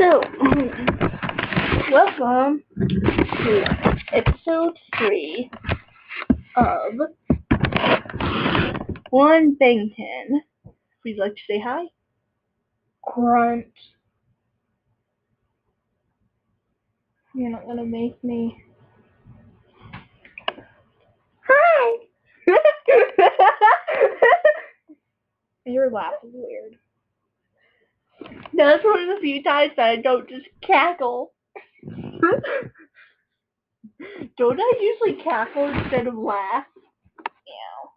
So, welcome to episode three of One Bangtan. Please like to say hi. Grunt. You're not gonna make me. Hi. Your laugh is weird. That's one of the few times that I don't just cackle. don't I usually cackle instead of laugh? Yeah.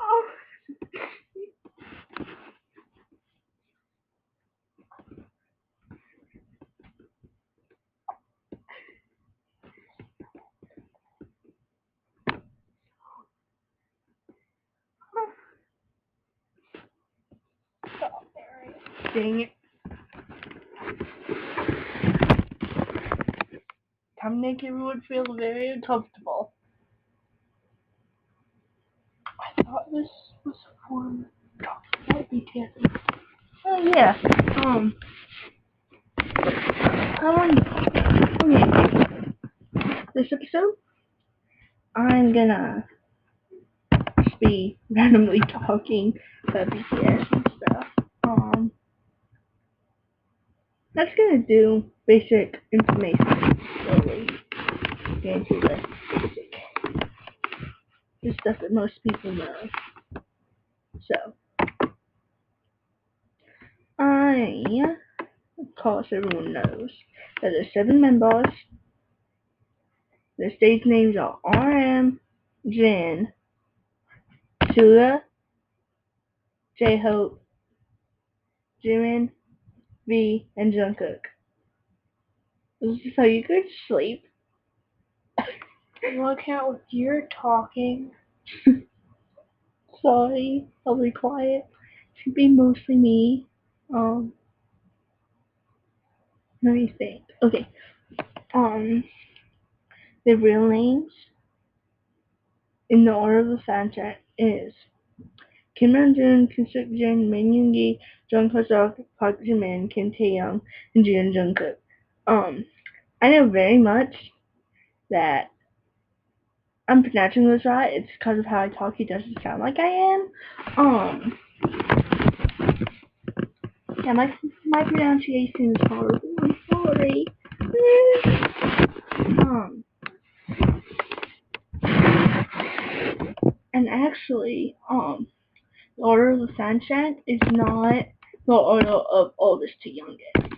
Oh. Dang it. To make everyone feel very uncomfortable. I thought this was for talking about BTS. Oh yeah. Um. Want. Okay. This episode, I'm gonna be randomly talking about BTS and stuff. Um. That's gonna do basic information slowly. Get into the basic the stuff that most people know. So I of course everyone knows that there's seven members. The stage names are RM, Jin, Suga, J Hope, Jimin, V, and Jungkook. This is how you go to sleep. Look how you're talking. Sorry, I'll be quiet. It should be mostly me. Um, let me think. Okay. Um, the real names in the order of the soundtrack is Kim Namjoon, Kim Suk Jin, Min Yoon Gi, Jung Ho Seok, Park Jimin, Kim Tae Young, and Jin Jungkook. Um, I know very much that I'm pronouncing this right. It's because of how I talk. He doesn't sound like I am. Um, yeah, my my pronunciation is horrible. I'm sorry. um, and actually, um, order of the soundtrack is not the order oh, of oldest to youngest.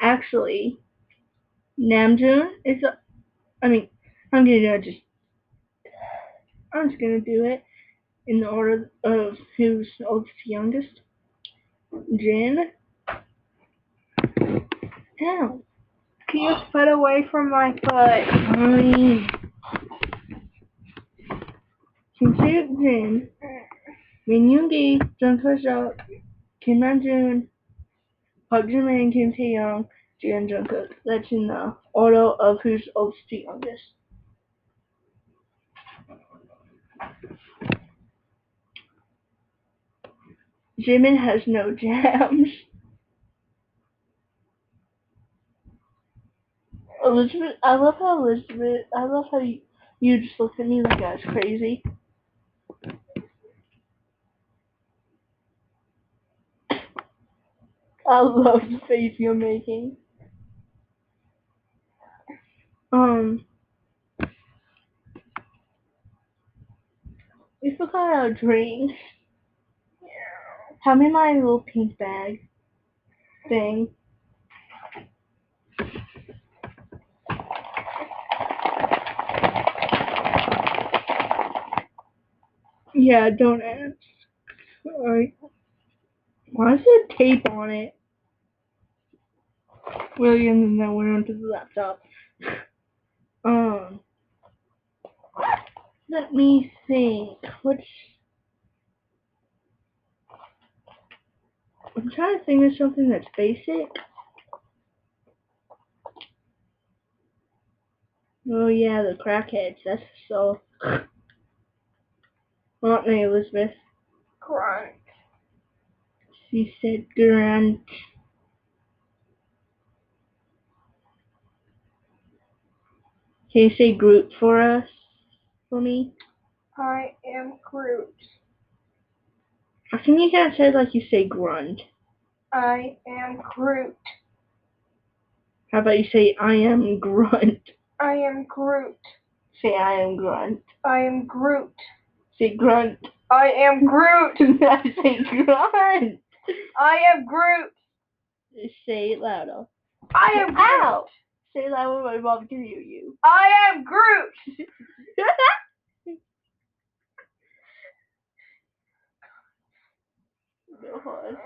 Actually, Namjoon is, a, I mean, I'm gonna just, I'm just gonna do it in the order of who's oldest to youngest. Jin. Ow. Can you put away from my foot? Fine. Soo Jin. Min Yoon Gi, Jung Ho Seok, Kim Namjoon, Park Jimin, Kim Tae Young, Jin Jungkook. Order of who's oldest to youngest. Jimin has no jams. Elizabeth, I love how Elizabeth, I love how you, you just looked at me like I was crazy. I love the face you're making. Um, we forgot our drinks. How in my little pink bag thing? Yeah, don't ask. Why is there tape on it? William and then went onto the laptop. Um, let me think. What's I'm trying to think of something that's basic. Oh yeah, the crackheads. That's so. They, Elizabeth? Grunt. You said grunt. Can you say Groot for us? For me? I am Groot. How come you can't say like you say grunt? I am Groot. How about you say I am grunt? I am Groot. Say I am grunt. I am Groot. Say grunt. I am Groot. I say grunt. I am Groot. Say it louder. I am Groot. Ow! Say it louder my mom can hear you. I am Groot. no hard.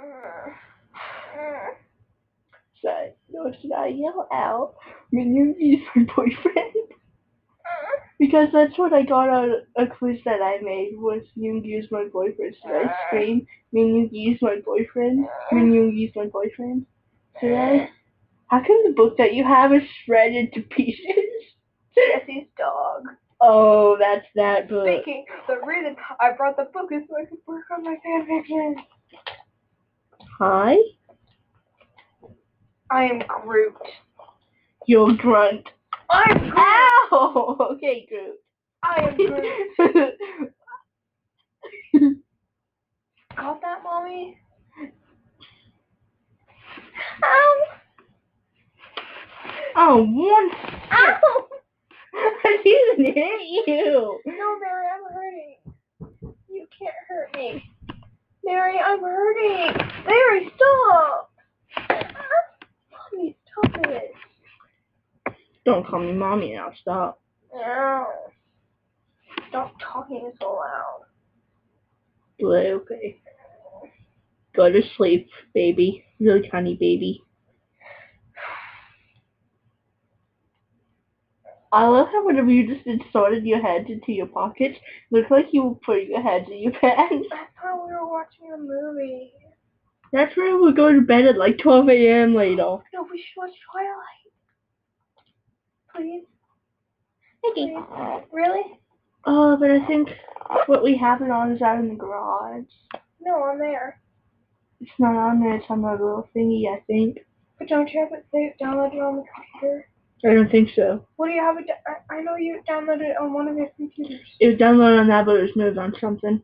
So, no, should I yell out when you use my boyfriend? Because that's what I got on a quiz that I made was Yoongi is uh. my boyfriend. Should I scream Yoongi is my boyfriend? Yoongi is my boyfriend? I? How come the book that you have is shredded to pieces? Jesse's dog. Oh, that's that book. Speaking, the reason I brought the book is so I could work on my fanfiction. Hi? I am Groot. You're grunt. I'm Groot. Ow! Oh, okay, Groot. I am Groot. Got that, mommy? Ow! oh, one. Ow! I didn't hit you. No, Mary, I'm hurting. You can't hurt me. Mary, I'm hurting. Mary, stop. Mommy, stop it. Don't call me mommy now. Stop. Ow. Stop talking so loud. Blue, okay. Go to sleep, baby. Little tiny baby. I love how whenever you just inserted your head into your pockets, looks like you were putting your head in your pants. I thought we were watching a movie. That's where we'll go to bed at like 12 a.m. later. No, we should watch Twilight. Please? Please? Really? Oh, but I think what we have it on is out in the garage. No, I'm there. It's not on there, it's on my little thingy, I think. But don't you have it saved, downloaded on the computer? I don't think so. What do you have it? I, I know you downloaded it on one of your computers. It was downloaded on that, but it was moved on something.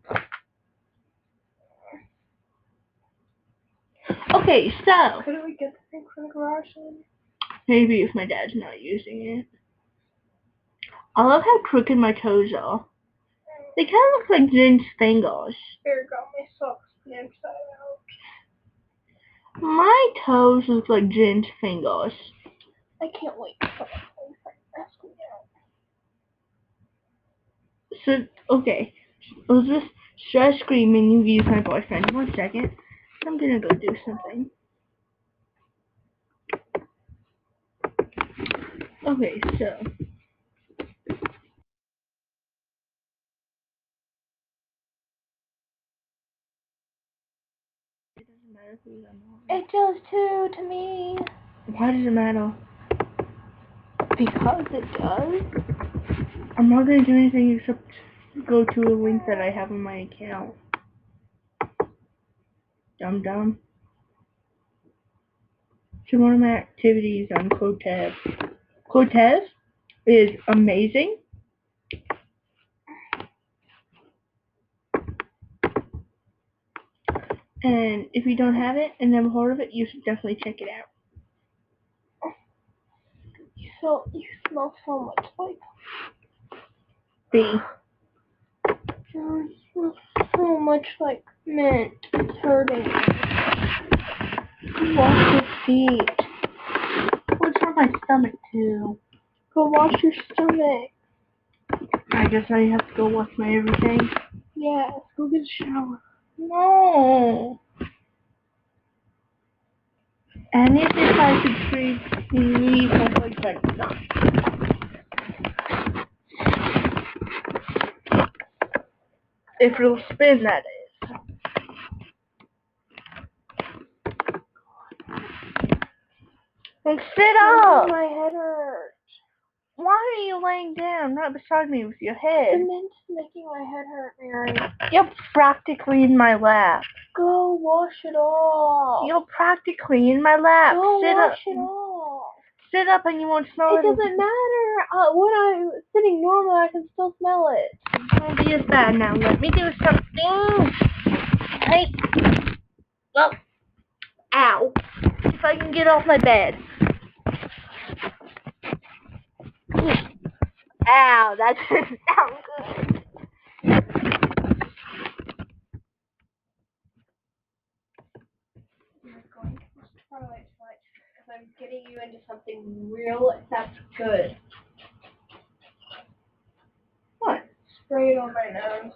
Okay, so Couldn't we get the thing from the garage then? Maybe if my dad's not using it. I love how crooked my toes are. They kind of look like Jin's fingers. Here, got my socks inside out. My toes look like Jin's fingers. I can't wait for someone to me out. So, okay. Let's just should I scream and you use my boyfriend? One second. I'm gonna go do something. Okay, so. It doesn't matter who's on the line. It does too to me. Why does it matter? Because it does. I'm not gonna do anything except go to a link that I have on my account. Dum dum. Some of my activities on Quotev. Quotev is amazing. And if you don't have it and never heard of it, you should definitely check it out. You so you smell so much like B. you smell so much like mint. It's hurting. Wash your feet. What's on my stomach too? Go wash your stomach. I guess I have to go wash my everything. Yeah, go get a shower. No. And if it's I could scream, leave my boyfriend. No. If it'll spin, that Then sit up. my head hurts. Why are you laying down, not beside me with your The head? mint's making my head hurt, Mary. You're practically in my lap. Go wash it off. You're practically in my lap. Go sit wash up. it off. Sit up and you won't smell It it. doesn't matter. Uh, when I'm sitting normal, I can still smell it. Won't be as bad now. Let me do something. Hey. Well. Ow. If I can get off my bed. Ow, that didn't sound good. You're going to this Twilight tonight because I'm getting you into something real that's good. What? Spray it on my nose.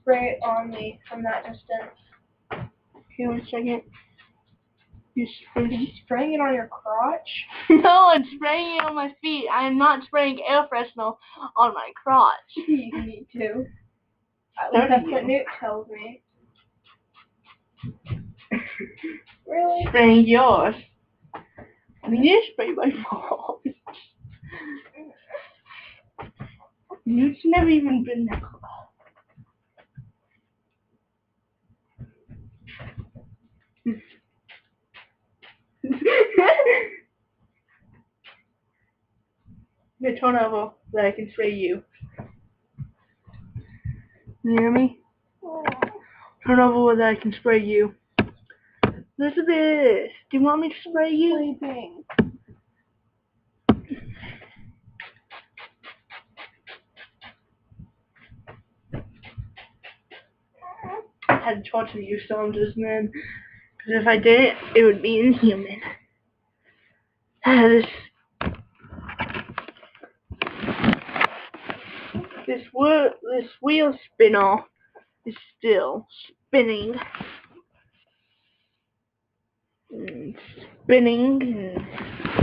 Spray it on me from that distance. Okay, one second. You Are spraying? you spraying it on your crotch? No, I'm spraying it on my feet. I am not spraying air freshener on my crotch. you need to. At least that's what. Newt tells me. Really? Spraying yours. I mean, you spray my balls. Newt's never even been that close. Now turn over that I can spray you. Can You hear me? Turn over that I can spray you. Elizabeth, do you want me to spray you? Sleeping. I had to torture you some just then. Because if I didn't, it would be inhuman. This, this, wheel, this wheel spinner is still spinning. And spinning and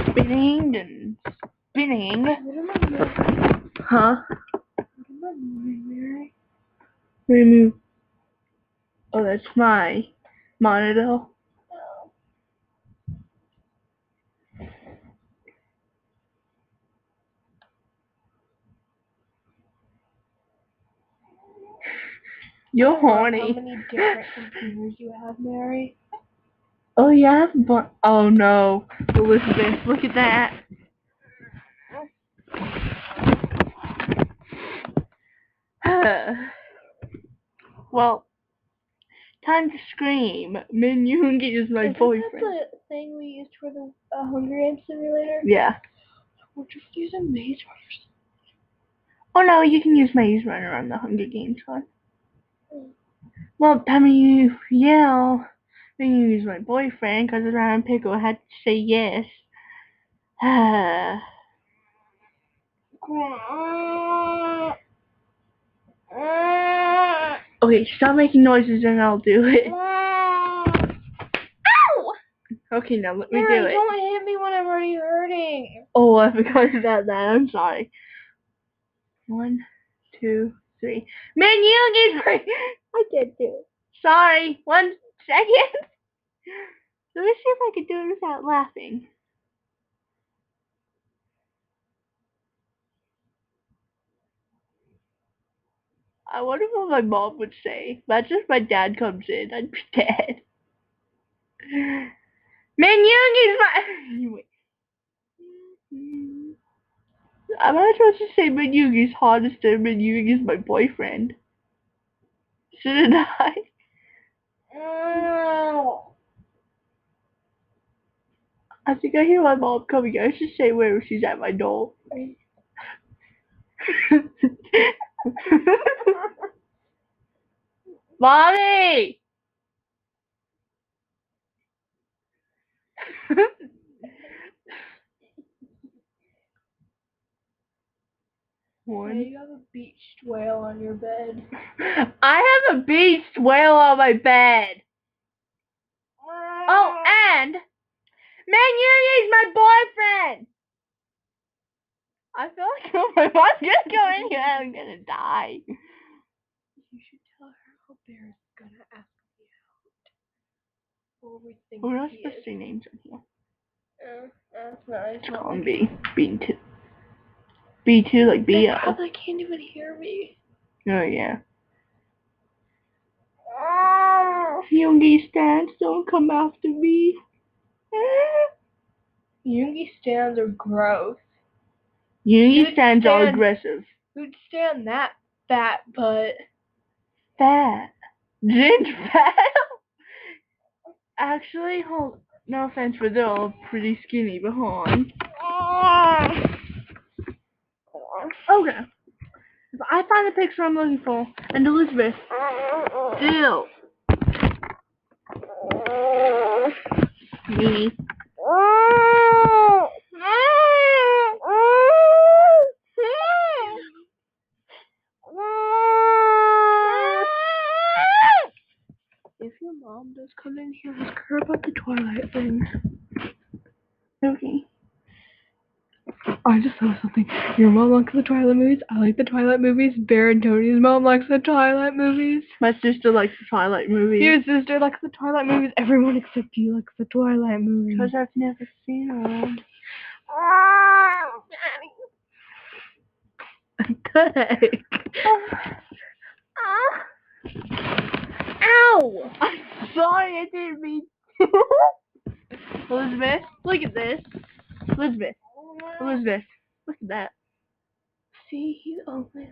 spinning and spinning. Huh? Remove. Oh, that's my monitor. You're horny. How many different computers you have, Mary? Oh yeah, but oh no, Elizabeth, look at that. well, time to scream. Min Yoongi is my Isn't boyfriend. that the thing we used for the uh, Hunger Games simulator? Yeah. We're just using Maze Runners. Oh no, you can use Maze Runner on the Hunger Games one. Well, I mean, you, yell then you use my boyfriend because Ryan Pickle had to say yes. okay, stop making noises and I'll do it. Ow! Okay, now let me Mary, do it. don't hit me when I'm already hurting. Oh, I forgot about that. I'm sorry. One, two, three. Man, you get my. I did do it. Sorry. One second. Let me see if I can do it without laughing. I wonder what my mom would say. Imagine if my dad comes in, I'd be dead. Man, Young is my. Anyway. Am I supposed to say Min Young is hot instead of Min Young is my boyfriend? Shouldn't I? Ow! I think I hear my mom coming. I should say where she's at my door. Mommy! one. Yeah, you have a beached whale on your bed. I have a beached whale on my bed. Oh, ah. and Min Yoongi's my boyfriend. I feel like oh, my mom's gonna go in here. I'm gonna die. You should tell her how Bear's gonna ask me out. We're not supposed to name names in here. Uh, that's nice. Call too. B2, like B. Probably can't even hear me. Oh, yeah. Ah. Yoongi stands, don't come after me. Ah. Yoongi stands are gross. Yoongi stands stand, are aggressive. Who'd stand that fat butt? Fat. Ginger fat? Actually, hold no offense, but they're all pretty skinny, but hold on. Ah. Okay. If I find the picture I'm looking for, and Elizabeth, still. Me. If your mom does come in here, ask her about the Twilight thing. Okay. I just saw something. Your mom likes the Twilight movies. I like the Twilight movies. Bear and Tony's mom likes the Twilight movies. My sister likes the Twilight movies. Your sister likes the Twilight movies. Everyone except you likes the Twilight movies. Because I've never seen them. Good. Ow! I'm sorry, I didn't mean to. Elizabeth, look at this. Elizabeth, Elizabeth, look at that. See, he's only.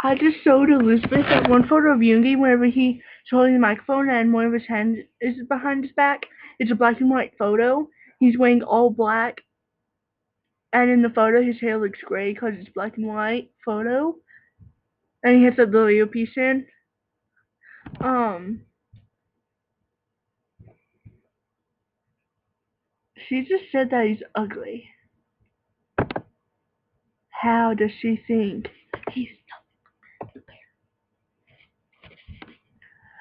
I just showed Elizabeth that one photo of Yoongi whenever he's holding the microphone and one of his hands is behind his back. It's a black and white photo. He's wearing all black. And in the photo, his hair looks gray because it's black and white photo. And he has that little earpiece in. Um. She just said that he's ugly. How does she think? He's nothing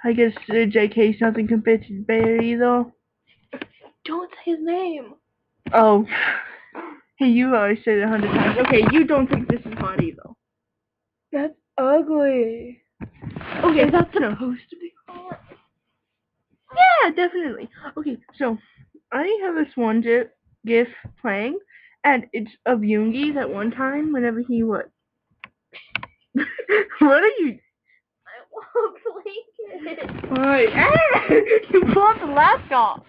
I guess uh, JK's nothing compared to Barry though. Don't say his name. Oh. Hey, you always said it a hundred times. Okay, you don't think this is hot either. That's ugly. Okay, Is that supposed to be hot? yeah, definitely. Okay, so I have this one gi- gif playing, and it's of Yoongi that one time whenever he what? what are you? I won't blink it. Alright, ah, you bought the laptop.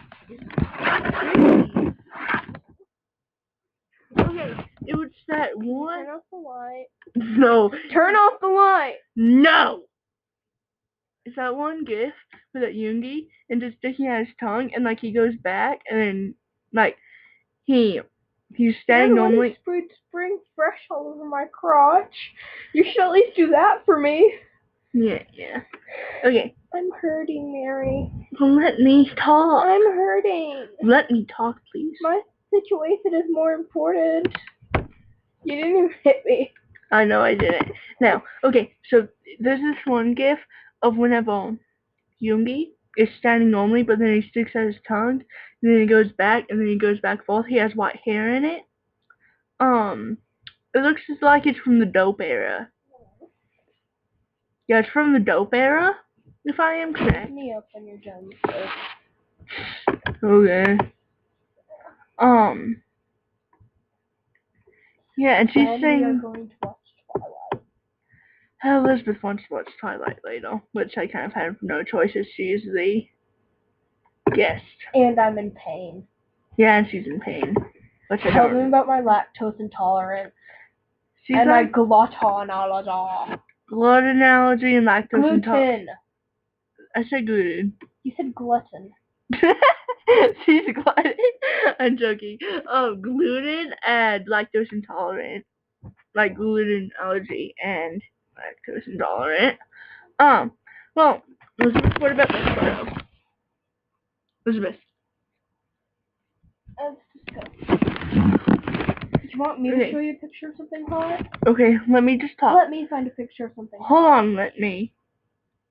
Okay, it was that one. Turn off the light. No, Turn off the light. No! It's that one gif with that Yoongi and just sticking out his tongue and like he goes back and then like he he's standing Everyone normally sprayed spring fresh all over my crotch. You should at least do that for me. Yeah, yeah. Okay. I'm hurting, Mary. Let me talk. I'm hurting. Let me talk please. My situation is more important. You didn't even hit me. I know I didn't. Now, okay, so there's this one gif of whenever Yoongi is standing normally but then he sticks out his tongue and then he goes back and then he goes back forth. He has white hair in it. Um it looks just like it's from the dope era. Yeah, it's from the dope era, if I am correct. Me up when you're done. Okay. Um Yeah, and she's And we are saying Elizabeth wants to watch Twilight later, which I kind of have no choice as she's the guest. And I'm in pain. Yeah, and she's in pain. Which I Tell them don't. about my lactose intolerance She's and my like gluten allergy. gluten allergy and lactose intolerance. Gluten. I said gluten. You said gluten. she's gluten. I'm joking. Um, gluten and lactose intolerant. Like gluten allergy and lactose intolerant. Um, well, Elizabeth, what about this photo? Elizabeth. Go. Do you want me Okay. to show you a picture of something hot? Okay, let me just talk. Let me find a picture of something. Hold on, let me.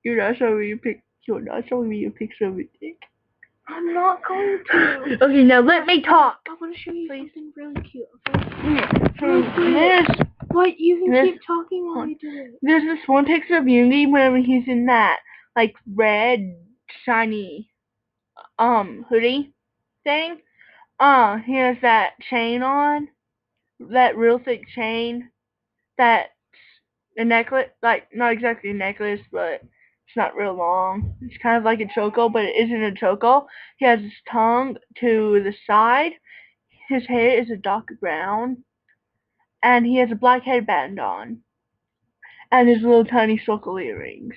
You're not showing me a pic. You're not showing me a picture of a dick. I'm not going to. Okay, now let me talk. I want to show you Please. something really cute. Okay? There's, What? You can keep talking while you do it. there's this one picture of Unity whenever he's in that like red shiny um hoodie thing. Uh, he has that chain on, that real thick chain, that a necklace, like not exactly a necklace, but It's not real long. It's kind of like a choco, but it isn't a choco. He has his tongue to the side. His hair is a dark brown. And he has a black headband on. And his little tiny circle earrings.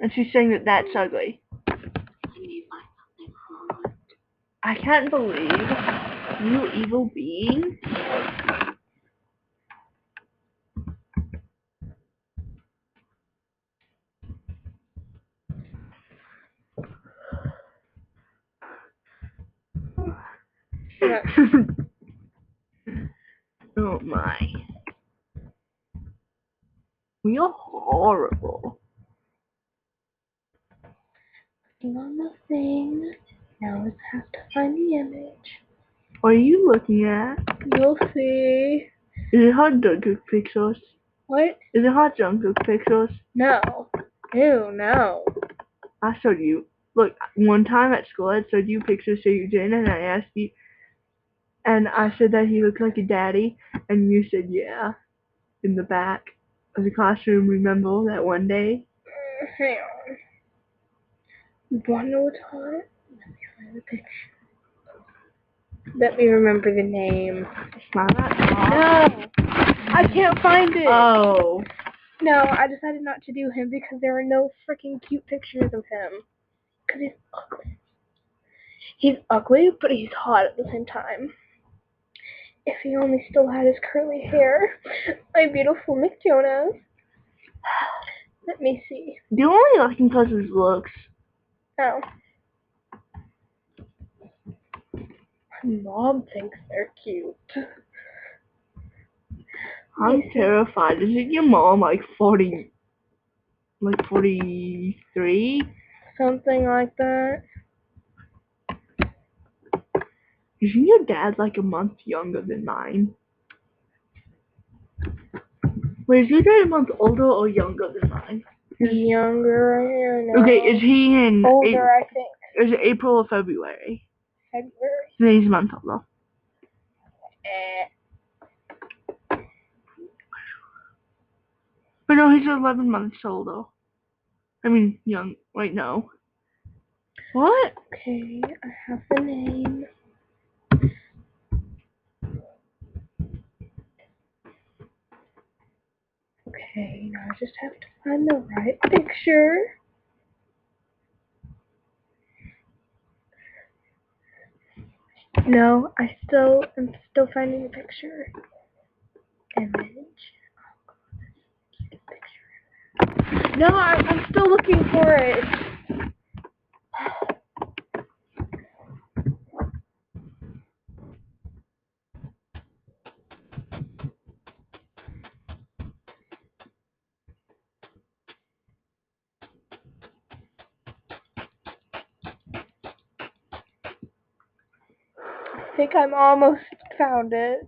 And she's saying that that's ugly. I can't believe you evil being Yeah. Are horrible. Looking on the thing. Now let's have to find the image. What are you looking at? You'll see. Is it hot Jungkook pictures? What? Is it hot Jungkook pictures? No. Ew, no. I showed you. Look, one time at school I showed you pictures so you didn't and I asked you and I said that he looked like a daddy and you said yeah. In the back of the classroom, remember that one day? Uh, hang on. Know what's hot? Let me find the picture. Let me remember the name. It's not that. No! I can't find it! Oh. No, I decided not to do him because there are no freaking cute pictures of him. Because he's ugly. He's ugly, but he's hot at the same time. If he only still had his curly hair. My beautiful Nick Jonas. Let me see. Do you only like him because his looks? Oh. My mom thinks they're cute. I'm terrified. Isn't your mom like 40, like 43? Something like that. Isn't your dad like a month younger than mine? Wait, is your dad a month older or younger than mine? Younger, I know. Okay, is he in older? I think is it April or February? February. Then he's a month older. Eh. But no, he's 11 months older. I mean, young. Wait, no. What? Okay, I have the name. Okay, now I just have to find the right picture. No, I still am still finding the picture. Image. Oh, picture. No, I, I'm still looking for it. I think I'm almost found it.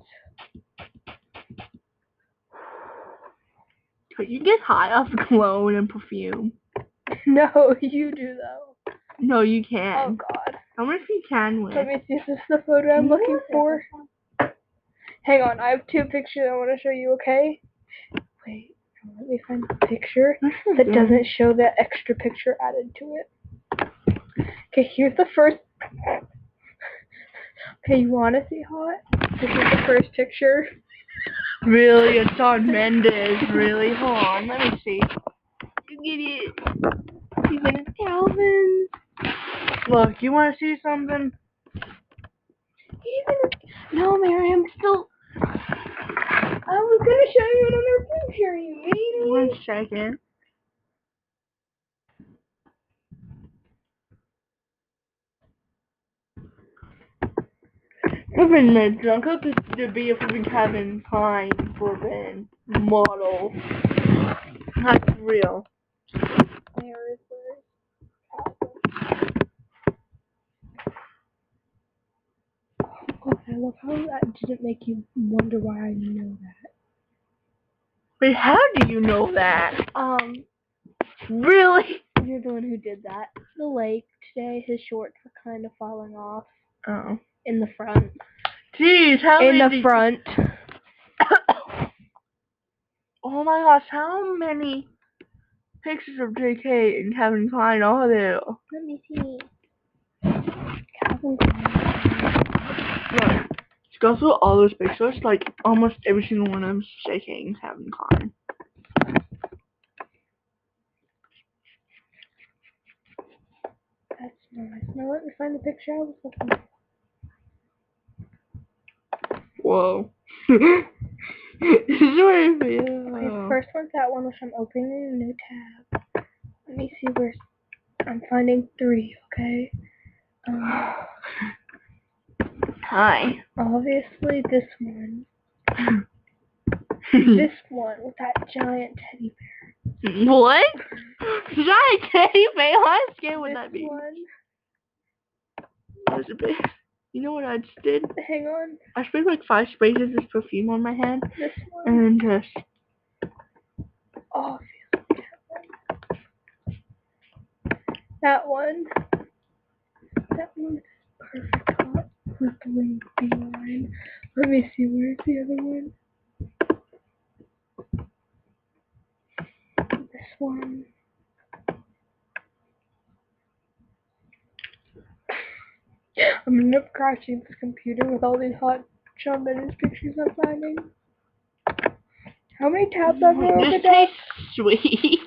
Could you get high off cologne and perfume? No, you do though. No, you can't. Oh. God. How much you can win? Let me see if this is the photo I'm looking for. Hang on, I have two pictures I want to show you, okay? Wait, let me find the picture that doesn't show that extra picture added to it. Okay, here's the first. Okay, you want to see hot? This is the first picture. Really, it's Shawn Mendes. Really, hold on. Let me see. You get it. Even in Calvin. Look, you want to see something? Even no, Mary, I'm still. I was gonna show you another picture, you. One second. Flippin' the Jungkook is to be a flippin' Calvin Klein flippin' model. That's real. There is the- Oh, I love how that didn't make you wonder why I know that. Wait, how do you know that? Um, Really? you're the one who did that. The lake today, his shorts were kind of falling off Oh. In the front. Jeez, how in many the did- front. oh my gosh, how many pictures of JK and Calvin Klein are there. Let me see. Calvin Klein. Look, go through all those pictures. Like almost every single one of them is JK and Calvin Klein. That's nice. Now let me find the picture I was looking for. Whoa. this is where Okay, first one's that one which I'm opening a new tab. Let me see where I'm finding three, okay? Um, Hi. obviously this one. This one with that giant teddy bear. what? Giant teddy bear? How scared would this that be? one. That was a bit. You know what I just did? Hang on. I sprayed like five sprays of this perfume on my hand This one. and then just Obviously that one. That one. Perfect hot with the line. Let me see where's the other one. This one. I'm gonna end up crashing this computer with all these hot Shawn Mendes pictures I'm finding. How many tabs have I This opened up? sweet.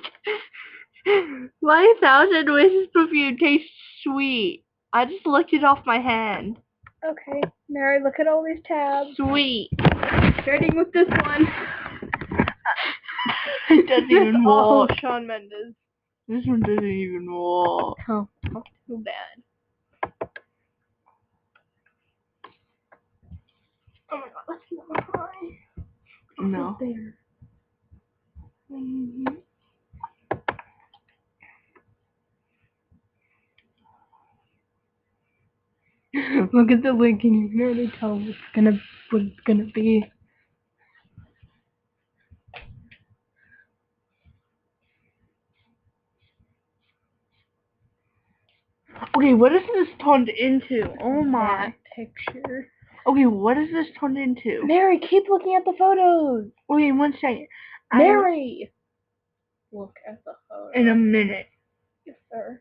My thousand wishes perfume tastes sweet. I just licked it off my hand. Okay, Mary, look at all these tabs. Sweet. Starting with this one. It doesn't even Oh, walk. Shawn Mendes. This one doesn't even walk. Oh, not too bad. Oh my god, let's see my eye. No. There. Mhm. Look at the link and you can already tell what's gonna what it's gonna be. Okay, what is this turned into? Oh my. Picture. Okay, what is this turned into? Mary, keep looking at the photos. Okay, one second. I- Mary. Look at the photos. In a minute, yes, sir.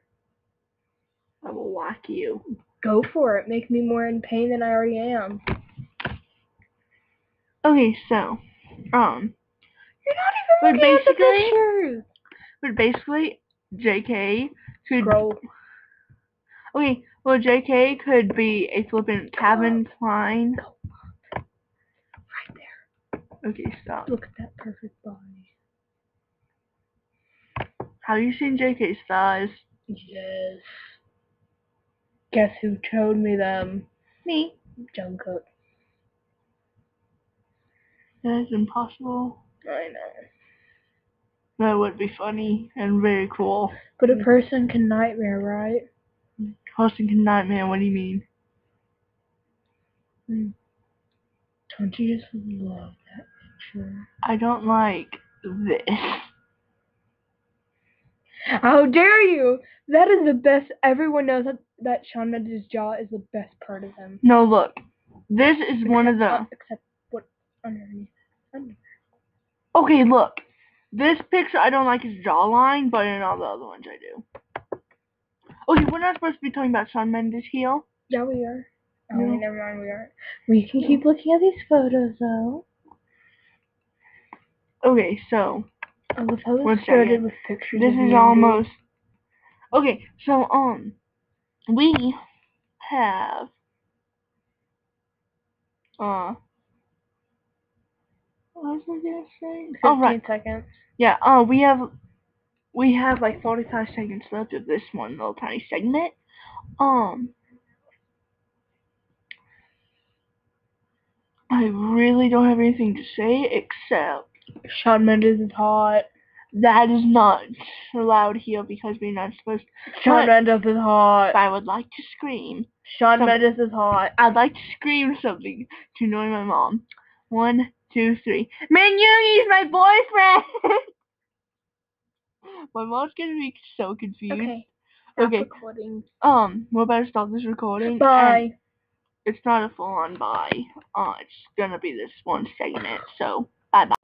I will whack you. Go for it. Make me more in pain than I already am. Okay, so, um, You're not But even looking at the pictures. but basically, JK could. Grow. Okay, well, JK could be a flippant Calvin Klein. Right there. Okay, stop. Look at that perfect body. Have you seen JK's thighs? Yes. Guess who showed me them? Me. Jungkook. That is impossible. I know. That would be funny and very cool. But a person can nightmare, right? Hosting nightmare, what do you mean? Hmm. Don't you just love that picture? I don't like this. How dare you! That is the best. Everyone knows that that Shawn Mendes' jaw is the best part of him. No, look. This is one of Except- the. Except what underneath. Under. Okay, look. This picture I don't like his jawline, but in all the other ones I do. Okay, we're not supposed to be talking about Shawn Mendes heel. Yeah, we are. Oh, No. never mind. We aren't. We can keep looking at these photos though. Okay, so I love how this started with pictures. this is almost. Okay, so um, we have uh. What was I gonna say? 15 Oh right, seconds. yeah. Uh, we have we have like forty-five seconds left of this one little tiny segment. Um, I really don't have anything to say except Shawn Mendes is hot. that is not allowed here because we're not supposed. Shawn But Mendes is hot. I would like to scream. Shawn Some- Mendes is hot. I'd like to scream something to annoy my mom. One, two, three. Min, Yoongi's my boyfriend. My mom's gonna be so confused. Okay. Okay. Recording. Um, we better stop this recording. Bye. It's not a full on bye. Uh, it's gonna be this one segment. So bye bye.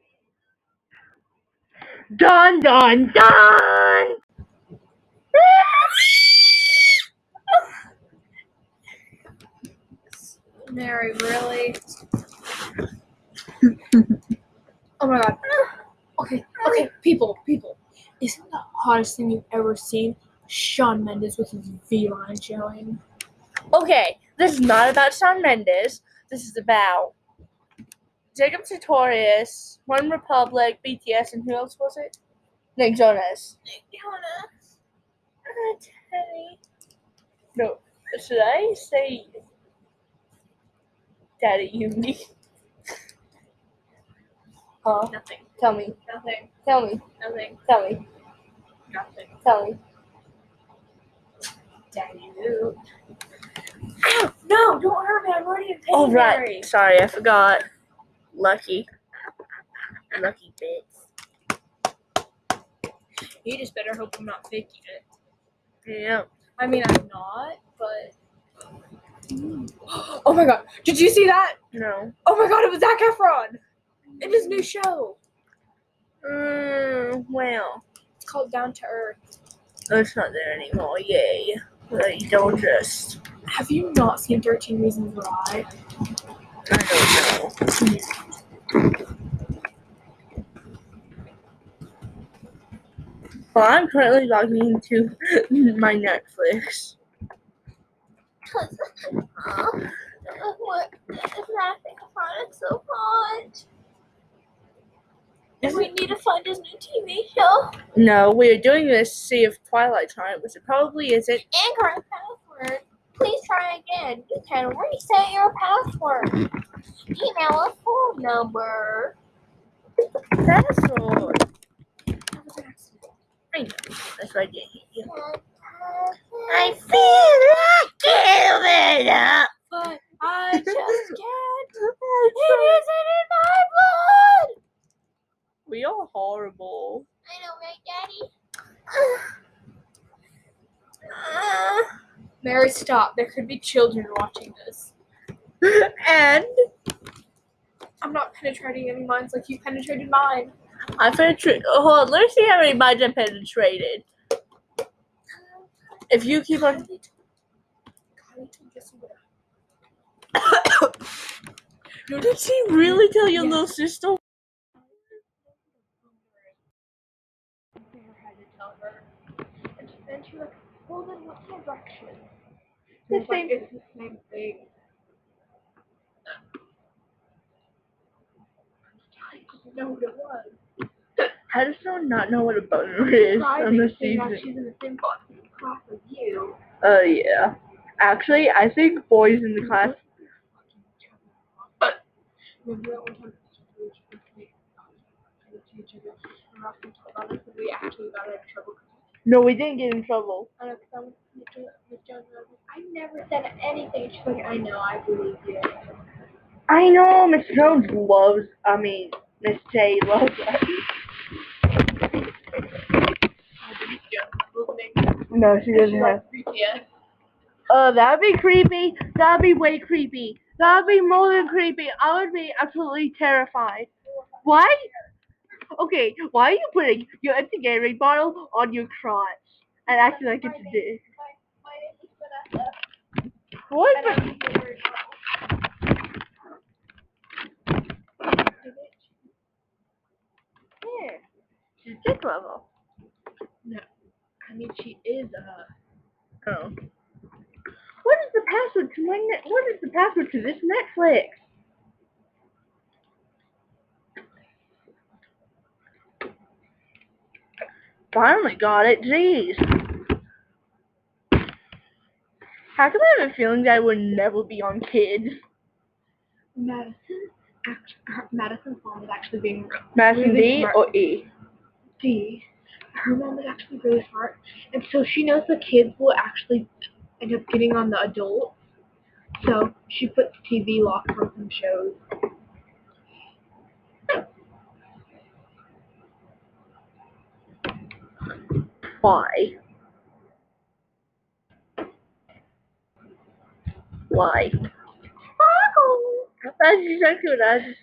Dun dun dun. Mary, really? oh my god. Okay, okay, people, people. Isn't the hottest thing you've ever seen Shawn Mendes with his V line showing? Okay, this is not about Shawn Mendes. This is about Jacob Sartorius, One Republic, BTS, and who else was it? Nick Jonas. Nick Jonas. Uh, Teddy. No, should I say Daddy Uni? Huh? Nothing. Tell me. Nothing. Tell me. Nothing. Tell me. Nothing. Tell me. Daddy Lou. Ow! No, don't hurt me. I'm already in pain. Oh right. Sorry, I forgot. Lucky. Lucky bits. You just better hope I'm not faking it. Yeah. I mean, I'm not, but. Oh my god! Did you see that? No. Oh my god! It was Zac Efron in his new show. Mm, well, It's called Down to Earth. it's not there anymore. Yay. Like, don't just. Have you not seen 13 Reasons Why? I don't know. Well, I'm currently logging into my Netflix. What is laughing upon so much? And we need to find his new TV show. No, we are doing this to see if Twilight Time, which it probably isn't. Incorrect password. Please try again. You can reset your password. Email a phone number. Password. I know. That's why I hit you. I feel like giving up. But I just can't. It isn't in my blood. We are horrible. I know, right, Daddy? Mary, stop. There could be children watching this. and I'm not penetrating any minds like you penetrated mine. I penetrated. Hold on, let's see how many minds I penetrated. If you keep on. Did she really tell your Yeah. little sister? Never had to tell her. And then she was like, well then what's my direction? The I like, same- it's the same thing. I didn't know what it was. How does someone not know what a boner is on the season? she's in the same class as you. Oh yeah. Actually, I think boys in the class. Remember that one time we were supposed to each other and Ross and talk about this and we actually got in trouble. No, we didn't get in trouble. I know, I was Mr. Miss Jones I was like, I never said anything. She's like, I know, I believe you. I know Miss Jones loves. I mean, Miss J loves us. I believe you. Listening. No, she doesn't have. Uh, that'd be creepy. That'd be way creepy. That'd be more than creepy. I would be absolutely terrified. Why? Okay, why are you putting your empty Gatorade bottle on your crotch and acting like it's a dick? My name is Vanessa. What? And I'm here. Yeah. She's dick level. No, I mean, she is, uh, Oh. What is the password to my net? What is the password to this Netflix? Finally got it. Jeez. How come I have a feeling that I would never be on kids? Madison. Act, Madison's mom is actually being real. Madison Really D smart. or E? D. Her mom is actually really smart, and so she knows the kids will actually end up getting on the adults. So she puts TV locks on some shows. Why? Why? Thought you said to. I was just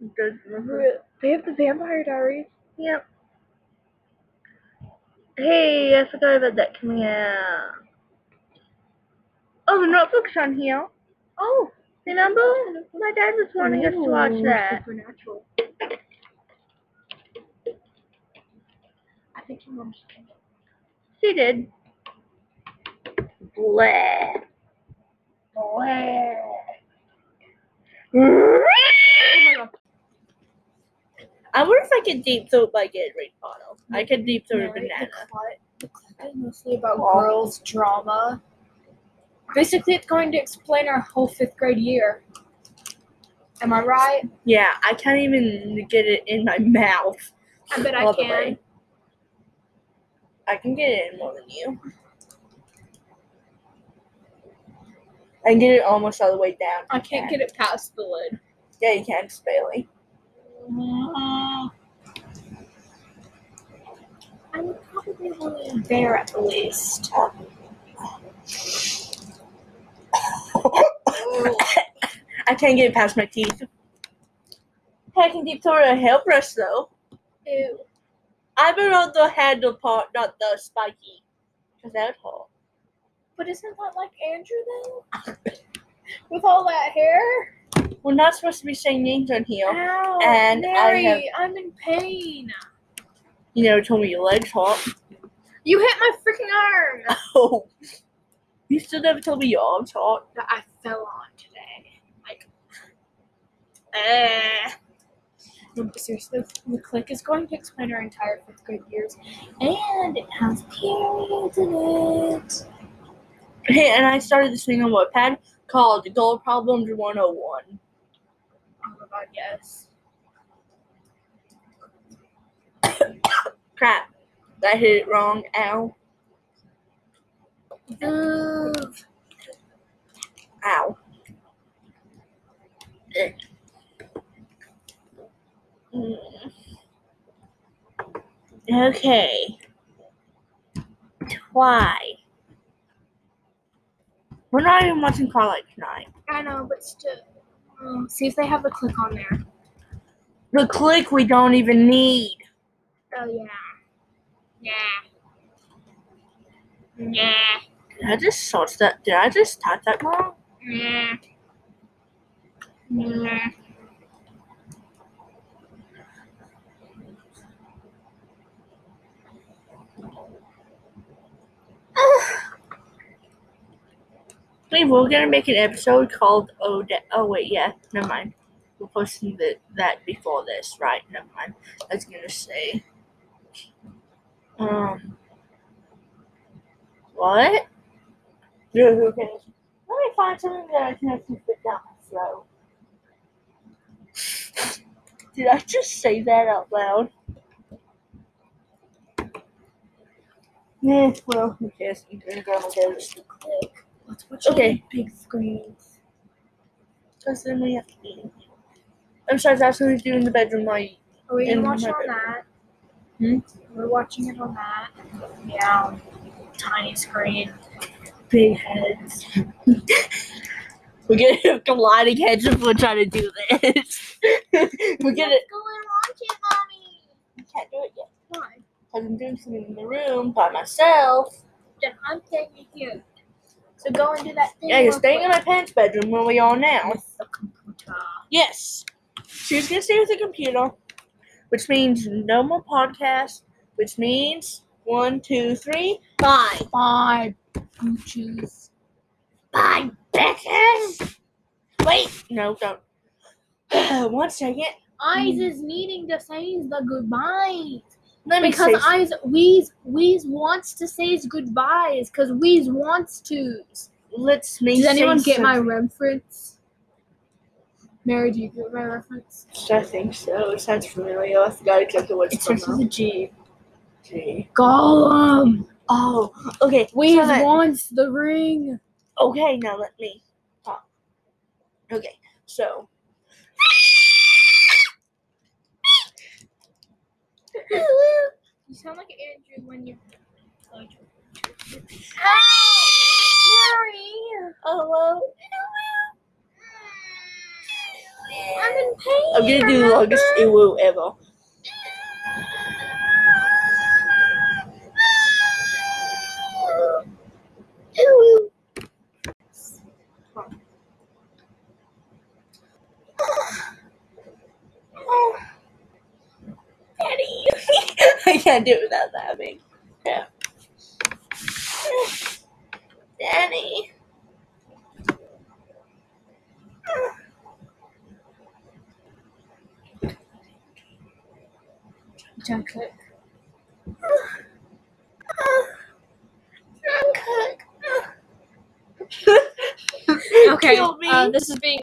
it does remember. They have the Vampire Diaries. Yep. Hey, I forgot about that coming out. Oh, the notebook's on here. Oh, Remember? My dad was wanting us to watch that. Supernatural. I think your mom's kidding. She did. Bleh. Bleh. Oh my god. I wonder if I could deep throat my Gatorade bottle. I could mm-hmm. deep throat a Mary, banana. The clip, the clip is mostly about Aw. girls' drama. Basically, it's going to explain our whole fifth grade year. Am I right? Yeah, I can't even get it in my mouth. I bet I all the can. I can get it in more than you. I can get it almost all the way down. I can't get it past the lid. Yeah, you can, just barely. Uh, I'm probably only there at the least. I can't get it past my teeth. I can deep throat a hairbrush though. Ew. I on the handle part, not the spiky. Cause that's. But isn't that like Andrew though? With all that hair? We're not supposed to be saying names on here. Ow, And I Mary, have- I'm in pain. You never told me your legs hot. You hit my freaking arm Oh. You still never told me your arms hot. that I fell on today. Like, eh. No, seriously, the Clique is going to explain our entire fifth grade years, and it has periods in it. Hey, and I started this thing on Wattpad called Goal Problems 101. Oh my god, yes. Crap. I hit it wrong. Ow. Move. Ow. Okay. Why? We're not even watching Twilight tonight. I know, but still. Um, see if they have the Clique on there. The Clique we don't even need. Oh yeah. Yeah. Yeah. Did I just search that? Did I just type that wrong? Yeah. Yeah. We're gonna make an episode called Oh, De- oh wait, yeah, never mind. We're posting the, that before this, right? Never mind. I was gonna say, um, what? Yeah, okay. Let me find something that I can actually fit down my throat. Did I just say that out loud? Yeah, well, who cares? I'm gonna grab my goes. Click. Let's watch Okay. big screens. Then we have to eat. I'm sorry, that's what he's doing in the bedroom light. Are we gonna watch on that? Hmm? We're watching it on that. Yeah. Tiny screen. Big heads. We're gonna have colliding heads if we're trying to do this. we're gonna. Go and watch it, mommy. I can't do it yet. Why? Because I'm doing something in the room by myself. Then I'm taking you. So go and do that thing. Yeah, you're staying in my parents' bedroom where we are now. With the computer. Yes. She's gonna stay with the computer, which means no more podcast, which means one, two, three, five. Five. You choose. Bye, bitches! Wait, no, don't. One second. Eyes is needing to say the goodbyes. Because Eyes Weez Weez wants to say his goodbyes because Weez wants to. Let's make Does anyone get my reference? Mary, do you get my reference? I think so. It sounds familiar. I forgot exactly what It it's from. with a G. G. Gollum. Oh, okay. Weez so that- wants the ring. okay, now let me talk. Okay, so. You sound like Andrew when you. Mary. Oh, well. I'm in pain. I'm gonna do the longest ew ever. can't do it without laughing. Yeah. Danny. Jungkook. Jungkook. Okay, Kill me. uh, this is being